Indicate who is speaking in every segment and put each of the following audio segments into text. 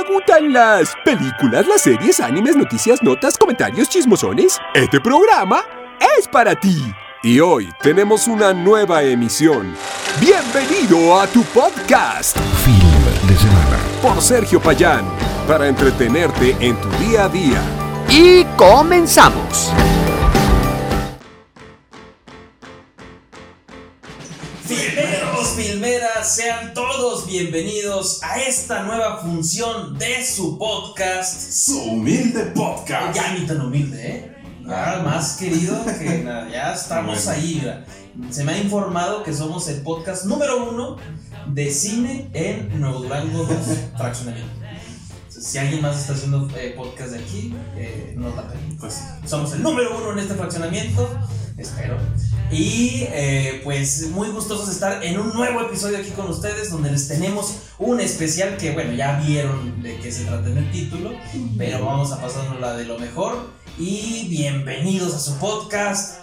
Speaker 1: ¿Te gustan las películas, las series, animes, noticias, notas, comentarios, chismosones? Este programa es para ti. Y hoy tenemos una nueva emisión. Bienvenido a tu podcast.
Speaker 2: Film de semana.
Speaker 1: Por Sergio Payán. Para entretenerte en tu día a día.
Speaker 3: Y comenzamos.
Speaker 4: Sean todos bienvenidos a esta nueva función de su podcast.
Speaker 5: Su humilde podcast.
Speaker 4: Ya ni tan humilde, ¿eh? Ya más querido que nada, ya estamos
Speaker 5: Bueno.
Speaker 4: ahí. Se me ha informado que somos el podcast número uno de cine en Nuevo Durango 2, fraccionamiento. Si alguien más está haciendo eh, podcast de aquí, eh, no la.
Speaker 5: Pues
Speaker 4: Somos el número uno en este fraccionamiento, espero. Y eh, pues muy gustosos de estar en un nuevo episodio aquí con ustedes, donde les tenemos un especial que, bueno, ya vieron de qué se trata en el título, pero vamos a pasarnos la de lo mejor. Y bienvenidos a su podcast.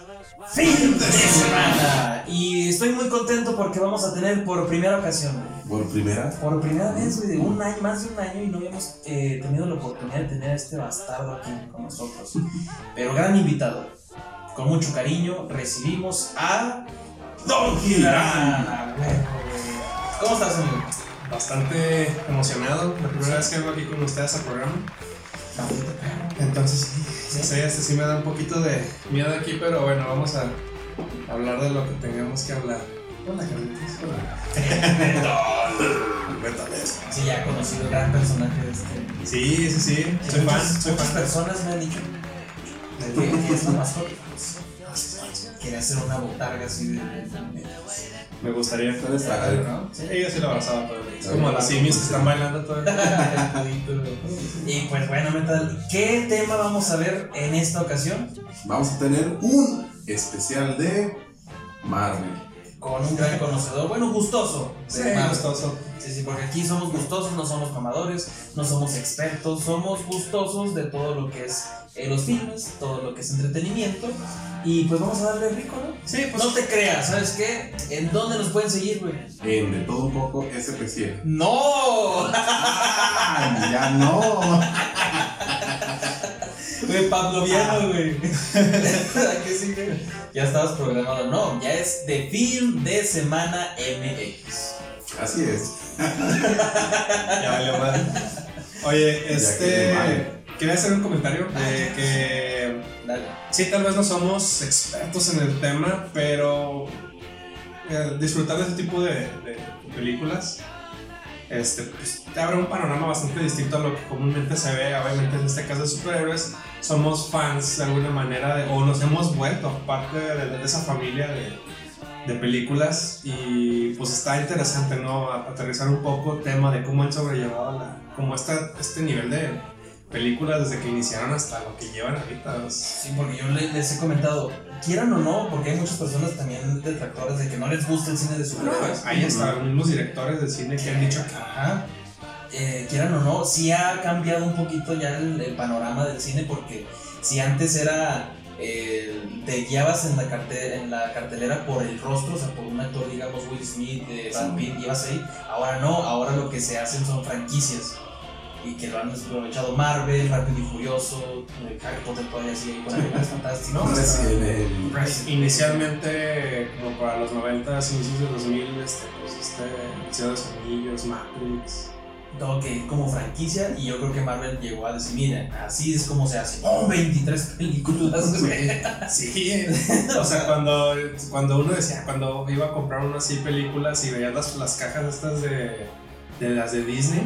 Speaker 4: Fin de semana. Y estoy muy contento porque vamos a tener por primera ocasión,
Speaker 5: por primera.
Speaker 4: por primera vez, güey, de un año, más de un año, y no habíamos eh, tenido la oportunidad de tener a este bastardo aquí con nosotros. Pero gran invitado. Con mucho cariño recibimos a Don Gilán. ¿Cómo estás, amigo?
Speaker 6: bastante emocionado. La primera vez que vengo aquí con ustedes al programa. Entonces, sí, sí, este sí me da un poquito de miedo aquí, pero bueno, vamos a hablar de lo que tengamos que hablar. Hola, Carlitos. Hola.
Speaker 4: Sí, ya he conocido el gran personaje de este.
Speaker 6: Sí, sí, sí. Soy fan, soy
Speaker 4: muchas
Speaker 6: fan.
Speaker 4: personas me han dicho que es lo más joven. Quería hacer una botarga así de. de- de-
Speaker 6: Me gustaría.
Speaker 5: Eres la-
Speaker 6: ¿no? Sí, yo sí lo abrazaba todo el día. Es como los simios que están bailando todo el día.
Speaker 4: Y pues bueno, metal, ¿qué tema vamos a ver en esta ocasión?
Speaker 5: Vamos a tener un especial de Marvel.
Speaker 4: Con un gran conocedor, bueno, gustoso.
Speaker 6: Sí, gustoso.
Speaker 4: Sí, sí, porque aquí somos gustosos, no somos mamadores, no somos expertos, somos gustosos de todo lo que es eh, los filmes, todo lo que es entretenimiento. Y pues vamos a darle rico, ¿no?
Speaker 6: Sí, pues.
Speaker 4: No te creas, ¿sabes qué? ¿En dónde nos pueden seguir, güey?
Speaker 5: En De Todo Un Poco SPC.
Speaker 4: ¡No!
Speaker 5: ¡Ay, ya no!
Speaker 4: Güey, Pavloviano, güey. ¿A qué sí, güey? Ya estabas programado. No, ya es de film de semana MX.
Speaker 5: Así es.
Speaker 6: Ya valió madre. Oye, este. Quería hacer un comentario de que.
Speaker 4: Dale.
Speaker 6: Sí, tal vez no somos expertos en el tema, pero. eh, disfrutar de ese tipo de, de películas. Este, pues, te abre un panorama bastante distinto a lo que comúnmente se ve. Obviamente, en este caso de superhéroes, somos fans de alguna manera, de- o nos hemos vuelto parte de, de esa familia de, de películas. Y pues está interesante, ¿no? Aterrizar un poco el tema de cómo han sobrellevado la, como esta, este nivel de películas desde que iniciaron hasta lo que llevan ahorita.
Speaker 4: Sí, porque yo le- les he comentado, quieran o no, porque hay muchas personas también detractores de que no les gusta el cine de superhéroes.
Speaker 6: Ahí hasta los mismos directores de cine que han dicho que
Speaker 4: Ajá. Eh, quieran o no, sí ha cambiado un poquito ya el, el panorama del cine porque si antes era eh, te guiabas en la, carte- en la cartelera por el rostro, o sea, por un actor, digamos Will Smith, eh, Brad Pitt, ibas ahí. Ahora no, ahora lo que se hacen son franquicias y que lo han aprovechado Marvel, Rápido y Furioso, eh, Harry Potter todavía sigue con Fantásticos.
Speaker 5: Resident Evil.
Speaker 6: inicialmente como para los 90, inicios de 2000, este, pues este, Señor de los Anillos, Matrix.
Speaker 4: todo que como franquicia y yo creo que Marvel llegó a decir, miren, así es como se hace. ¡Oh, 23 películas! güey!
Speaker 6: Sí, o sea, cuando, cuando uno decía, cuando iba a comprar uno así películas y veías las, las cajas estas de, de las de Disney,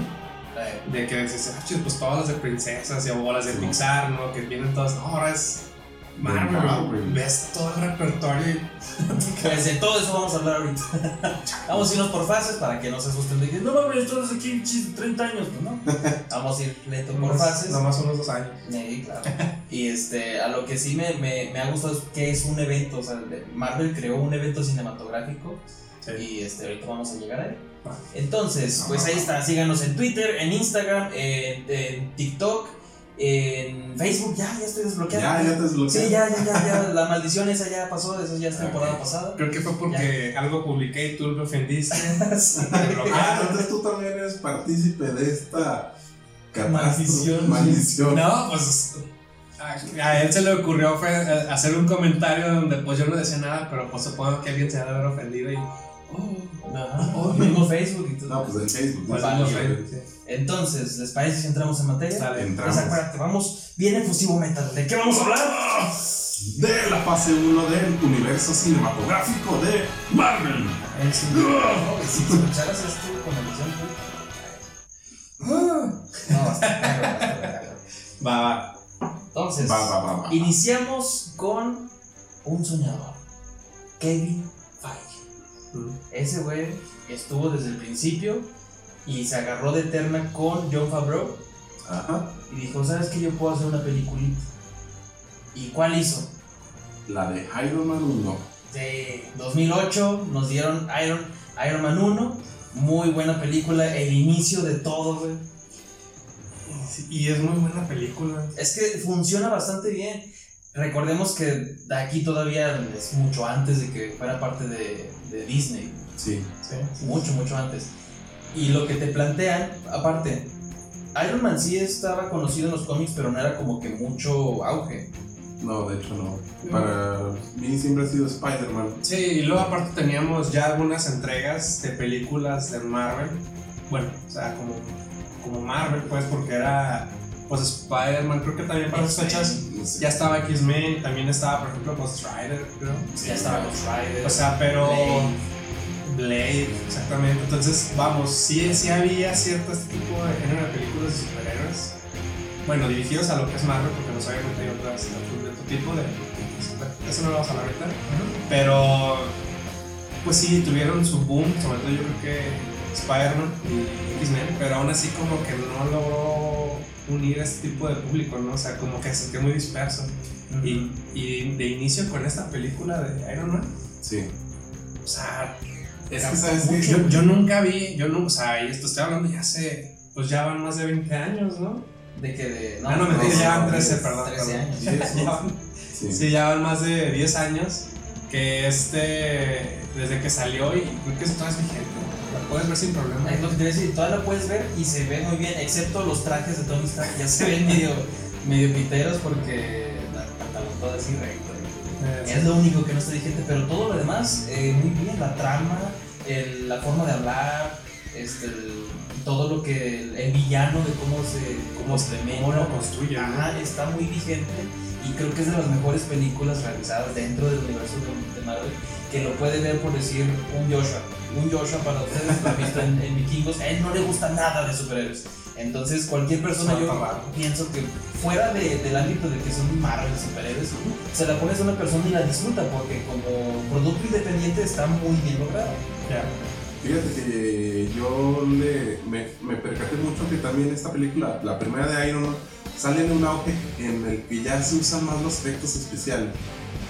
Speaker 6: de que dices, "Ah, pues todas las de princesas y o las de. Pixar, ¿no? Que vienen todas, no, ahora es Marvel,
Speaker 5: Marvel.
Speaker 6: ves todo el repertorio y
Speaker 4: Pues de todo eso vamos a hablar ahorita. vamos a irnos por fases para que no se asusten de que no mames, esto es aquí chis, 30 años, pues no. Vamos a ir lento por fases.
Speaker 6: nomás unos dos años.
Speaker 4: Sí, claro. Y este, a lo que sí me, me, me ha gustado es que es un evento, o sea, Marvel creó un evento cinematográfico
Speaker 6: Sí.
Speaker 4: y este, ahorita vamos a llegar a él. Entonces, pues ahí está, síganos en Twitter, en Instagram, en, en TikTok, en Facebook, ya, ya estoy desbloqueado.
Speaker 5: Ya, ya te desbloqueé.
Speaker 4: Sí, ya, ya, ya, ya, la maldición esa ya pasó, esa ya es temporada pasada.
Speaker 6: Creo que fue porque algo publiqué y tú me ofendiste.
Speaker 4: Sí.
Speaker 5: Ah, entonces tú también eres partícipe de esta
Speaker 4: Maldición.
Speaker 5: Maldición.
Speaker 6: No, pues a, él se le ocurrió fue eh, hacer un comentario donde pues yo no decía nada, pero pues supongo que alguien se ha de haber ofendido y... Oh,
Speaker 4: Ajá.
Speaker 6: Oh,
Speaker 4: mismo Facebook y todo.
Speaker 5: No, pues en Facebook.
Speaker 6: pues,
Speaker 5: Sí.
Speaker 4: Entonces, ¿les parece si entramos en materia?
Speaker 6: Sale.
Speaker 5: Entramos.
Speaker 4: Pues acuérdate, vamos bien efusivo metal. ¿De qué vamos a hablar?
Speaker 5: De la fase 1 del universo cinematográfico de Marvel.
Speaker 4: Si escucharas esto con la visión, No, basta.
Speaker 6: Va, va.
Speaker 4: Entonces,
Speaker 5: va, va, va.
Speaker 4: iniciamos con un soñador, Kevin Ese güey estuvo desde el principio y se agarró de eterna con John Favreau
Speaker 5: Ajá.
Speaker 4: y dijo, ¿sabes qué? Yo puedo hacer una peliculita. ¿Y cuál hizo?
Speaker 5: La de Iron Man 1.
Speaker 4: De 2008 nos dieron Iron, Iron Man 1, muy buena película, el inicio de todo, güey.
Speaker 6: Y es muy buena película.
Speaker 4: Es que funciona bastante bien. Recordemos que de aquí todavía es mucho antes de que fuera parte de, de Disney.
Speaker 5: Sí.
Speaker 6: Sí.
Speaker 4: Mucho, mucho antes. Y lo que te plantean, aparte, Iron Man sí estaba conocido en los cómics, pero no era como que mucho auge.
Speaker 5: No, de hecho no. Para mí siempre ha sido Spider-Man.
Speaker 6: Sí, y luego aparte teníamos ya algunas entregas de películas de Marvel. Bueno, o sea, como, como Marvel, pues, porque era pues Spider-Man, creo que también para esas fechas
Speaker 5: No sé.
Speaker 6: ya estaba X-Men, también estaba, por ejemplo, Ghost Rider, creo.
Speaker 4: ya estaba Ghost Rider.
Speaker 6: O sea, pero.
Speaker 4: Blade.
Speaker 6: Blade, exactamente. Entonces, vamos, sí, sí había cierto este tipo de género de películas de superhéroes. Bueno, dirigidos a lo que es Marvel, porque no obviamente hay otras de otro tipo de. Eso no lo vamos a hablar ahorita. Pero, pues sí, tuvieron su boom, sobre todo yo creo que Spider-Man y X-Men, pero aún así como que no logró unir a este tipo de público, ¿no? O sea, como que se sintió muy disperso. Y, y de inicio con esta película de Iron Man,
Speaker 5: Sí.
Speaker 6: o sea,
Speaker 5: Es que sabes
Speaker 6: mucho. yo, yo nunca vi, yo nunca, o sea, y esto estoy hablando ya hace, pues ya van más de 20 años, ¿no?
Speaker 4: De que de.
Speaker 6: ah, no,
Speaker 5: me
Speaker 6: mentira,
Speaker 5: no,
Speaker 6: ya van
Speaker 5: no,
Speaker 6: 13,
Speaker 5: diez,
Speaker 6: perdón.
Speaker 4: 13
Speaker 6: perdón.
Speaker 4: años.
Speaker 6: Ya van-
Speaker 5: Sí.
Speaker 6: Sí, ya van más de 10 años que este, desde que salió y creo que eso es vigente. La puedes ver sin problema.
Speaker 4: Es lo que te decir, todavía la puedes ver y se ve muy bien, excepto los trajes de Tony Stark, ya se ven medio, medio piteros porque la pantalón todo así recto.
Speaker 6: Eh,
Speaker 4: Es lo único que no está vigente, pero todo lo demás, eh, muy bien, la trama, el- la forma de hablar, este, el- todo lo que el, el villano de cómo se, cómo se
Speaker 6: ¿Cómo lo construye?
Speaker 4: Ajá, está muy vigente y creo que es de las mejores películas realizadas dentro del universo de, Marvel que lo puede ver por decir un Joshua. Un Joshua para ustedes lo han visto en, en Vikingos, a él no le gusta nada de superhéroes. Entonces cualquier persona yo
Speaker 6: raro.
Speaker 4: pienso que fuera de- del ámbito de que son Marvel superhéroes, se la pones a una persona y la disfruta porque como producto independiente está muy bien logrado.
Speaker 6: Ya.
Speaker 5: Fíjate que yo le, me, me percaté mucho que también esta película, la primera de Iron Man, sale en un auge en el que ya se usan más los efectos especiales.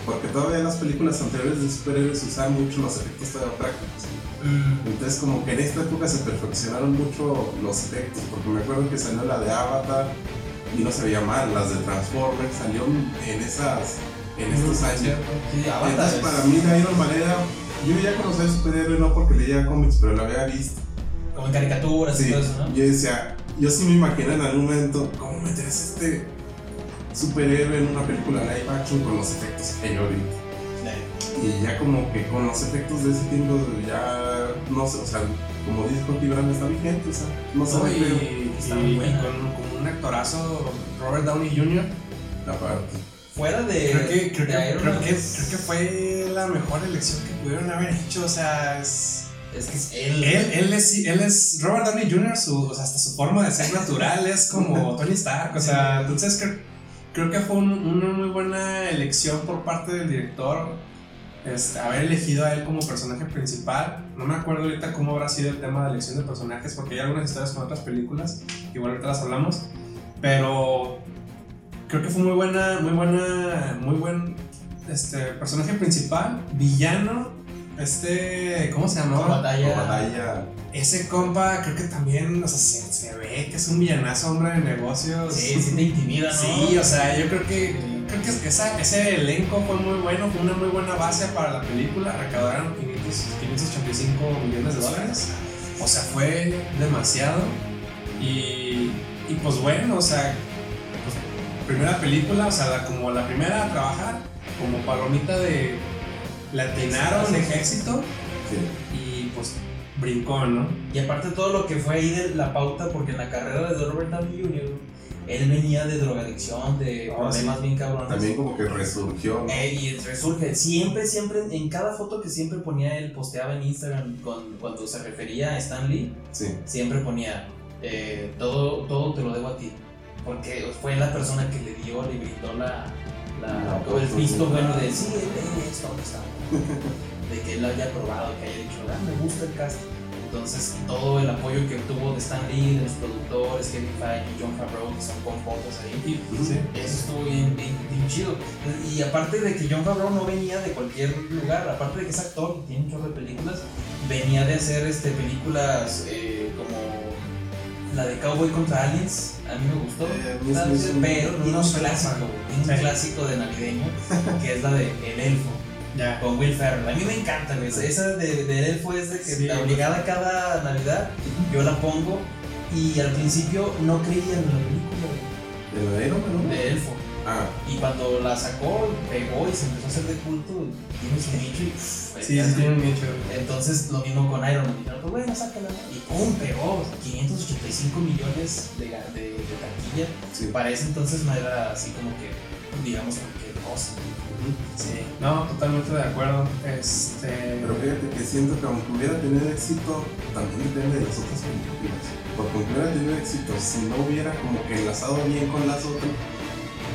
Speaker 5: Porque todavía en las películas anteriores de superhéroes se usaban mucho los efectos todavía prácticos. Entonces como que en esta época se perfeccionaron mucho los efectos, porque me acuerdo que salió la de Avatar y no se veía mal, las de Transformers salió en esas, en estos años.
Speaker 4: Sí, Avatar
Speaker 5: Entonces
Speaker 4: es
Speaker 5: para mí de Iron Man era, yo ya conocía el superhéroe no porque leía cómics, pero lo había visto.
Speaker 4: Como en caricaturas y todo eso, ¿no?
Speaker 5: yo decía, yo sí me imaginé en algún momento cómo meter este superhéroe en una película live action con los efectos que hay ahorita. Y ya como que con los efectos de ese tiempo ya no sé, o sea, como dice Coty Brand está vigente, o sea, no
Speaker 6: No,
Speaker 5: sabe pero
Speaker 6: y,
Speaker 4: está
Speaker 6: y-
Speaker 4: muy
Speaker 6: y con, con un actorazo, Robert Downey Jr.
Speaker 5: la parte.
Speaker 4: Fuera de,
Speaker 6: Creo que, creo,
Speaker 4: de
Speaker 6: que, creo, que,
Speaker 4: es-
Speaker 6: creo que fue la mejor elección que pudieron haber hecho. O sea, es,
Speaker 4: es que es él.
Speaker 6: él, él, es, él es Robert Downey Jr., su, o sea, hasta su forma de ser natural es como Tony Stark. O sea, entonces creo, creo que fue un- una muy buena elección por parte del director. Este, haber elegido a él como personaje principal. No me acuerdo ahorita cómo habrá sido el tema de elección de personajes, porque hay algunas historias con otras películas, igual ahorita las hablamos. Pero creo que fue muy buena, muy buena, muy buen este, personaje principal, villano. Este, ¿cómo se llamaba?
Speaker 4: Batalla.
Speaker 5: Batalla.
Speaker 6: Ese compa, creo que también, o sea, se, se ve que es un villanazo, hombre de negocios.
Speaker 4: Sí, sí te intimida, ¿no?
Speaker 6: Sí, o sea, yo creo que, creo que esa- ese elenco fue muy bueno, fue una muy buena base para la película. Recaudaron 500, 585 millones de dólares. O sea, fue demasiado. Y,
Speaker 7: Y pues bueno, o sea, pues, primera película, o sea, la- como la primera a trabajar, como palomita de latinaron, éxito,
Speaker 5: Sí.
Speaker 7: y pues brincó, ¿no?
Speaker 4: Y aparte todo lo que fue ahí de la pauta, porque en la carrera de Robert Downey Jr., él venía de drogadicción, de
Speaker 7: Oh,
Speaker 4: problemas
Speaker 7: sí.
Speaker 4: bien cabrones.
Speaker 5: También como que resurgió.
Speaker 4: Eh, y resurge, siempre, siempre, en cada foto que siempre ponía él, posteaba en Instagram con, cuando se refería a Stan Lee,
Speaker 5: Sí.
Speaker 4: siempre ponía, eh, todo, todo te lo debo a ti. Porque fue la persona que le dio, le brindó la, la,
Speaker 5: La
Speaker 4: como el visto bueno de sí, él es donde está. de que él lo haya probado, que haya dicho, ah, me gusta el cast. Entonces, todo el apoyo que obtuvo de Stan Lee, de los productores, Kevin Feige y John Favreau, que son compotas ahí,
Speaker 7: sí.
Speaker 4: eso estuvo bien, bien, bien chido. Y aparte de que John Favreau no venía de cualquier lugar, aparte de que es actor y tiene un chorro de películas, venía de hacer este, películas eh, la de Cowboy contra Aliens. A mí me gustó,
Speaker 5: Eh,
Speaker 4: pero
Speaker 7: no
Speaker 4: un
Speaker 7: sé,
Speaker 4: clásico, tiene un
Speaker 7: Sí.
Speaker 4: clásico de navideño, que es la de El Elfo
Speaker 7: Ya.
Speaker 4: con Will Ferrell. A mí me encanta, güey. Esa de, de Elfo es de que
Speaker 7: Sí.
Speaker 4: la obligada cada Navidad yo la pongo y al principio no creía en la película
Speaker 5: ¿De no?
Speaker 4: de Elfo.
Speaker 5: Ah,
Speaker 4: Y cuando la sacó, pegó y se empezó a hacer de culto, tiene su nicho y pff,
Speaker 7: Sí, tiene un nicho.
Speaker 4: Entonces lo mismo con Iron Man. Dijeron, pues bueno, sácala. Y pum, pegó 585 millones de, de, de taquilla.
Speaker 5: sí.
Speaker 4: Para ese entonces no era así como que, digamos, cualquier cosa. Sí.
Speaker 7: No, totalmente de acuerdo. Este.
Speaker 5: Pero fíjate que siento que aunque hubiera tenido éxito, también depende de las otras películas. Porque aunque hubiera tenido éxito, si no hubiera como que enlazado bien con las otras,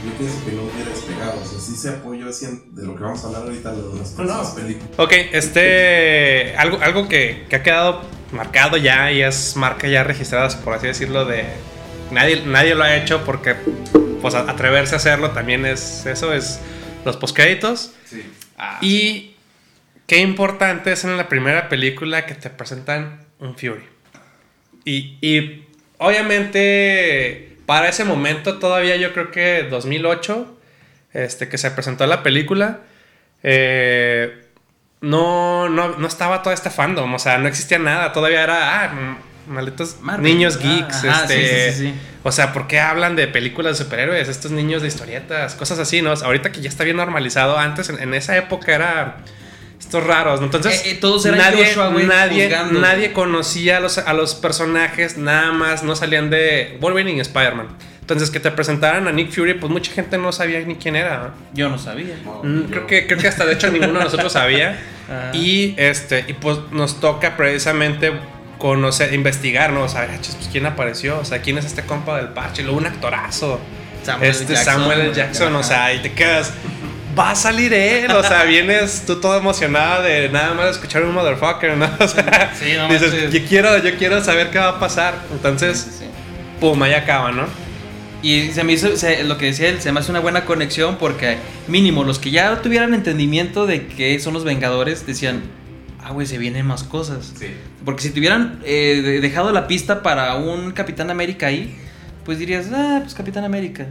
Speaker 5: yo pienso que no hubiera despegado. O sea, sí se apoyó así de lo que vamos a hablar ahorita, de las
Speaker 7: No, no.
Speaker 5: películas.
Speaker 6: Ok, este. Algo, algo que, que ha quedado marcado ya y es marca ya registrada, por así decirlo, de. Nadie, nadie lo ha hecho porque, pues, a- atreverse a hacerlo también es. Eso es los postcréditos.
Speaker 5: Sí.
Speaker 6: Y qué importante es en la primera película que te presentan un Fury. Y, y obviamente para ese momento todavía yo creo que 2008, este, que se presentó la película, eh, no, no, no estaba todo este fandom, o sea, no existía nada, todavía era, ah, mm, malditos
Speaker 8: Marvel.
Speaker 6: niños
Speaker 8: Ah,
Speaker 6: geeks,
Speaker 8: ajá,
Speaker 6: este,
Speaker 8: sí, sí, sí, sí.
Speaker 6: o sea, ¿por qué hablan de películas de superhéroes? Estos niños de historietas, cosas así, ¿no? Ahorita que ya está bien normalizado, antes en, en esa época era estos raros, ¿no? Entonces,
Speaker 8: Eh, eh, todos eran
Speaker 6: nadie,
Speaker 8: Joshua,
Speaker 6: nadie, nadie conocía a los, a los personajes, nada más no salían de Wolverine y Spider-Man. Entonces, que te presentaran a Nick Fury, pues mucha gente no sabía ni quién era.
Speaker 8: Yo no sabía.
Speaker 6: Mm, creo, que, creo que hasta de hecho ninguno de nosotros sabía.
Speaker 8: Ah.
Speaker 6: Y este, y pues nos toca precisamente conocer, investigar, ¿no? Saber, ah, chis, pues quién apareció, o sea, quién es este compa del Pache, luego un actorazo.
Speaker 8: Samuel
Speaker 6: este
Speaker 8: Jackson,
Speaker 6: Samuel L.
Speaker 8: güey.
Speaker 6: Jackson, o sea, y te quedas. Va a salir él, o sea, vienes tú todo emocionado de nada más escuchar un motherfucker, ¿no? O sea,
Speaker 8: Sí, no
Speaker 6: dices, yo quiero, yo quiero saber qué va a pasar. Entonces,
Speaker 8: Sí,
Speaker 6: pum, ahí acaba, ¿no?
Speaker 8: Y se me hizo, se- lo que decía él, se me hace una buena conexión porque mínimo los que ya tuvieran entendimiento de que son los Vengadores decían, ah, güey, se vienen más cosas.
Speaker 5: Sí.
Speaker 8: Porque si te hubieran eh, de- dejado la pista para un Capitán América ahí, pues dirías, ah, pues Capitán América.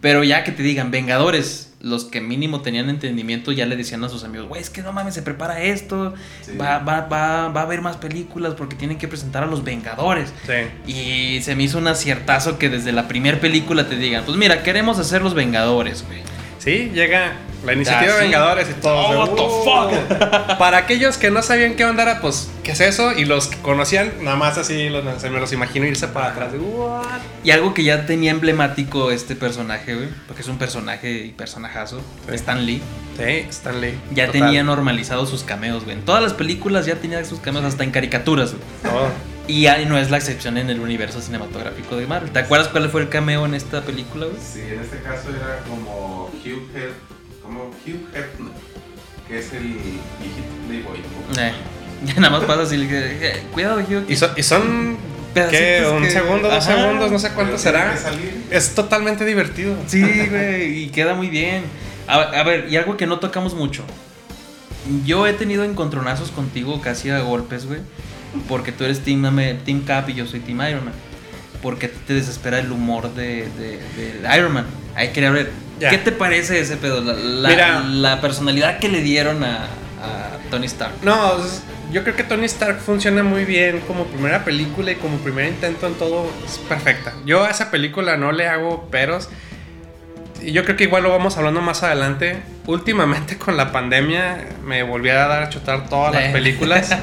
Speaker 8: Pero ya que te digan Vengadores, los que mínimo tenían entendimiento ya le decían a sus amigos, güey, es que no mames, se prepara esto,
Speaker 5: Sí.
Speaker 8: va, va, va, va a haber más películas porque tienen que presentar a los Vengadores.
Speaker 6: Sí.
Speaker 8: Y se me hizo un aciertazo que desde la primera película te digan, pues mira, queremos hacer los Vengadores, güey.
Speaker 6: Sí, llega la iniciativa de. Vengadores y todo.
Speaker 8: Oh, what the
Speaker 6: fuck? Para aquellos que no sabían qué onda era, pues, ¿qué es eso? Y los que conocían, nada más así, los, se me los imagino irse para atrás. de, What?
Speaker 8: Y algo que ya tenía emblemático este personaje, güey, porque es un personaje y personajazo,
Speaker 6: Sí.
Speaker 8: Stan Lee,
Speaker 6: Sí, Stanley.
Speaker 8: ya
Speaker 6: Total.
Speaker 8: tenía normalizado sus cameos, güey. En todas las películas ya tenía sus cameos, hasta en caricaturas, güey.
Speaker 6: Todo.
Speaker 8: Y ya no es la excepción en el universo cinematográfico de Marvel. ¿Te acuerdas cuál fue el cameo en esta película, güey?
Speaker 5: Sí, en este caso era como Hugh Hef- como Hugh Hefner, que es el viejito Playboy.
Speaker 8: Eh, ya nada más pasa así, le dije, eh, cuidado, Hugh.
Speaker 6: Y, son- y son,
Speaker 8: Pedacitos
Speaker 6: ¿qué? Un
Speaker 8: que-
Speaker 6: segundo, dos
Speaker 8: Ajá.
Speaker 6: segundos, no sé cuánto será. Es totalmente divertido.
Speaker 8: Sí, güey, y queda muy bien. A, a ver, y algo que no tocamos mucho. Yo he tenido encontronazos contigo casi a golpes, güey. Porque tú eres Team, team Cap y yo soy Team Iron Man. Porque te desespera el humor de, de- de Iron Man. Ahí quería ver.
Speaker 6: Ya.
Speaker 8: ¿Qué te parece ese pedo? La, la-
Speaker 6: Mira.
Speaker 8: la personalidad que le dieron a, a Tony Stark.
Speaker 6: No, es- yo creo que Tony Stark funciona muy bien como primera película y como primer intento en todo. Es perfecta. Yo a esa película no le hago peros. Y yo creo que igual lo vamos hablando más adelante. Últimamente con la pandemia me volví a dar a chutar todas las
Speaker 4: Eh.
Speaker 6: películas.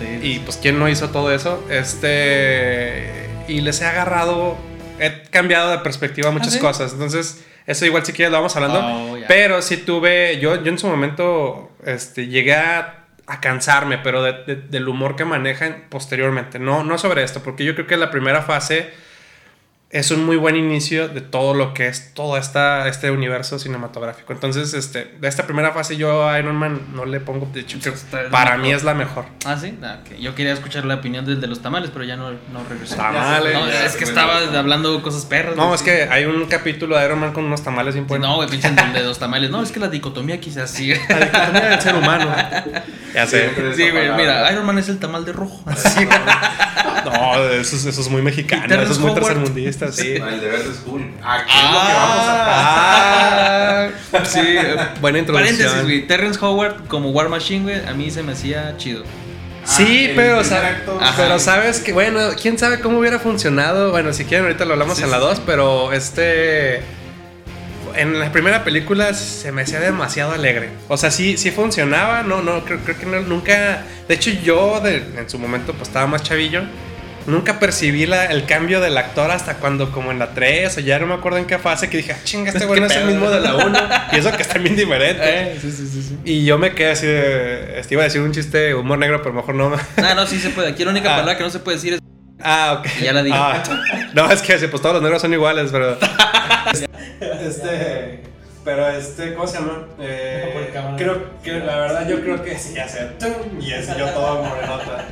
Speaker 4: Sí.
Speaker 6: Y pues, ¿quién no hizo todo eso? Este. Y les he agarrado. He cambiado de perspectiva muchas
Speaker 4: ¿Ah, sí?
Speaker 6: cosas. Entonces, eso igual si quieres lo vamos hablando.
Speaker 4: Oh, ya.
Speaker 6: pero sí tuve. Yo, yo en su momento este, llegué a, a cansarme, pero de- de- del humor que manejan posteriormente. No, no sobre esto, porque yo creo que la primera fase es un muy buen inicio de todo lo que es todo esta, este universo cinematográfico. Entonces, este, de esta primera fase yo a Iron Man no le pongo, de hecho, que para
Speaker 4: mejor.
Speaker 6: mí es la mejor.
Speaker 4: Ah, sí. Ah. Yo quería escuchar la opinión del de los tamales, pero ya no, no regresó.
Speaker 6: Tamales.
Speaker 4: No, es que estaba hablando cosas perras.
Speaker 6: No, es que hay un capítulo de Iron Man con unos tamales buenos.
Speaker 4: No, güey, pinche de los tamales. No, es que la dicotomía quizás sí.
Speaker 6: La dicotomía del ser humano. Ya sé.
Speaker 4: Sí, güey, mira, Iron Man es el tamal de rojo. Así.
Speaker 6: No, eso, es- eso es muy mexicano, eso es muy
Speaker 4: Howard.
Speaker 6: Sí.
Speaker 5: El de verde es cool. Aquí es lo que vamos a
Speaker 6: Ah, sí, eh, buena introducción.
Speaker 4: Paréntesis, güey. Terrence Howard como War Machine, güey, a mí se me hacía chido.
Speaker 6: Sí,
Speaker 5: Ah,
Speaker 6: pero,
Speaker 5: acto.
Speaker 4: Ajá.
Speaker 6: pero sabes que, bueno, quién sabe cómo hubiera funcionado. Bueno, si quieren, ahorita lo hablamos
Speaker 4: Sí,
Speaker 6: en la
Speaker 4: sí,
Speaker 6: 2, pero este. En la primera película se me hacía demasiado alegre. O sea, sí, sí funcionaba. No, no, creo, creo que no, nunca. De hecho, yo de- en su momento, pues estaba más chavillo. Nunca percibí la- el cambio del actor hasta cuando, como en la 3, o ya no me acuerdo en qué fase, que dije, ah, chinga, este güey no es el mismo de la 1. y eso que está bien diferente.
Speaker 4: Eh, sí, sí, sí, sí.
Speaker 6: Y yo me quedé así de. Este, iba a decir un chiste de humor negro, pero mejor no.
Speaker 4: Ah, no, sí se puede. Aquí la única
Speaker 6: Ah.
Speaker 4: palabra que no se puede decir es.
Speaker 6: Ah, ok.
Speaker 4: Ya la dije.
Speaker 6: Ah, no, es que pues todos los negros son iguales, pero.
Speaker 9: Este. Pero este, ¿cómo se llama? Eh, creo que la verdad yo creo que sí, ya sé. Y ese yo todo morenota.